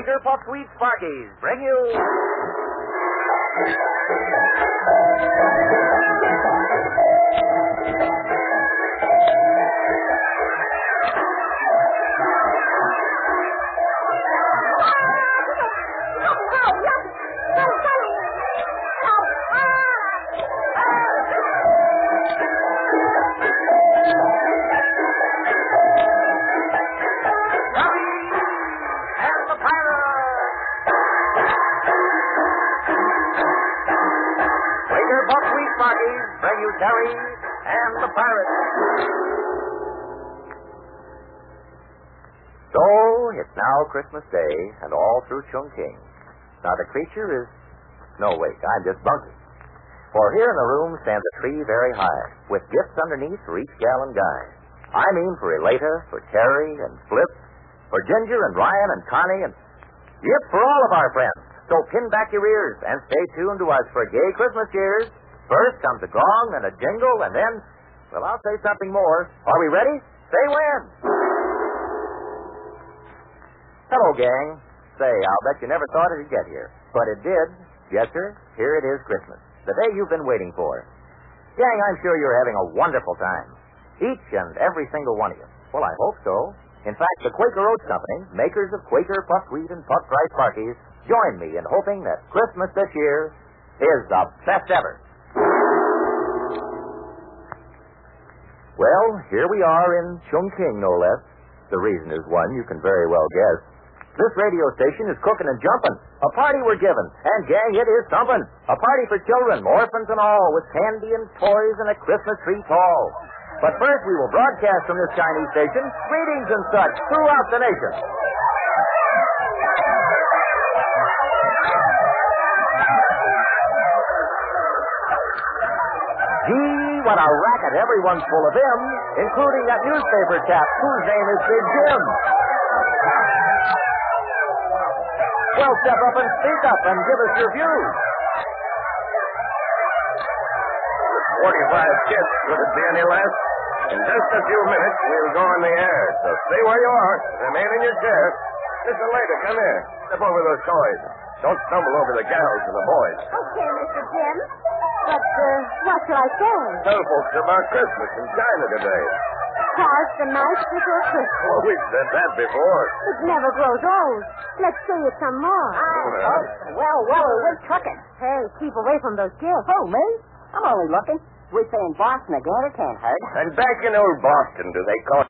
Quaker Puffed Wheat Sparkies bring you. Bring you Terry and the Pirates. So, it's now Christmas Day, and all through Chungking. Now, the creature is. No, wait, I'm just bunking. For here in the room stands a tree very high, with gifts underneath for each gal and guy. I mean for Elata, for Terry and Flip, for Ginger and Ryan and Connie and. Yep, for all of our friends. So pin back your ears and stay tuned to us for gay Christmas cheers. First comes a gong and a jingle, and then. Well, I'll say something more. Are we ready? Say when. Hello, gang. Say, I'll bet you never thought it'd get here. But it did. Yes, sir. Here it is Christmas. The day you've been waiting for. Gang, I'm sure you're having a wonderful time. Each and every single one of you. Well, I hope so. In fact, the Quaker Oats Company, makers of Quaker Puff Wheat and Puff Rice Sparkies, join me in hoping that Christmas this year is the best ever. Well, here we are in Chungking, no less. The reason is one you can very well guess. This radio station is cooking and jumping. A party we're giving. And, gang, it is something. A party for children, orphans and all, with candy and toys and a Christmas tree tall. But first, we will broadcast from this Chinese station greetings and such throughout the nation. Gee, what a racket. Everyone's full of him, including that newspaper chap whose name is Big Jim. Well, step up and speak up and give us your views. 45 kids. Could it be any less? In just a few minutes, we'll go on the air. So stay where you are. Remain in your chair. Mr. later. Come here. Step over those toys. Don't stumble over the gals and the boys. Okay, Mr. Jim. But, what shall I say? Tell folks about Christmas in China today. Past the night before Christmas. Oh, we've said that before. It never grows old. Let's say it some more. Well. well, well, we're trucking. Hey, keep away from those gifts. Who, oh, me? I'm only looking. We say in Boston again, it can't hurt. And back in old Boston, do they call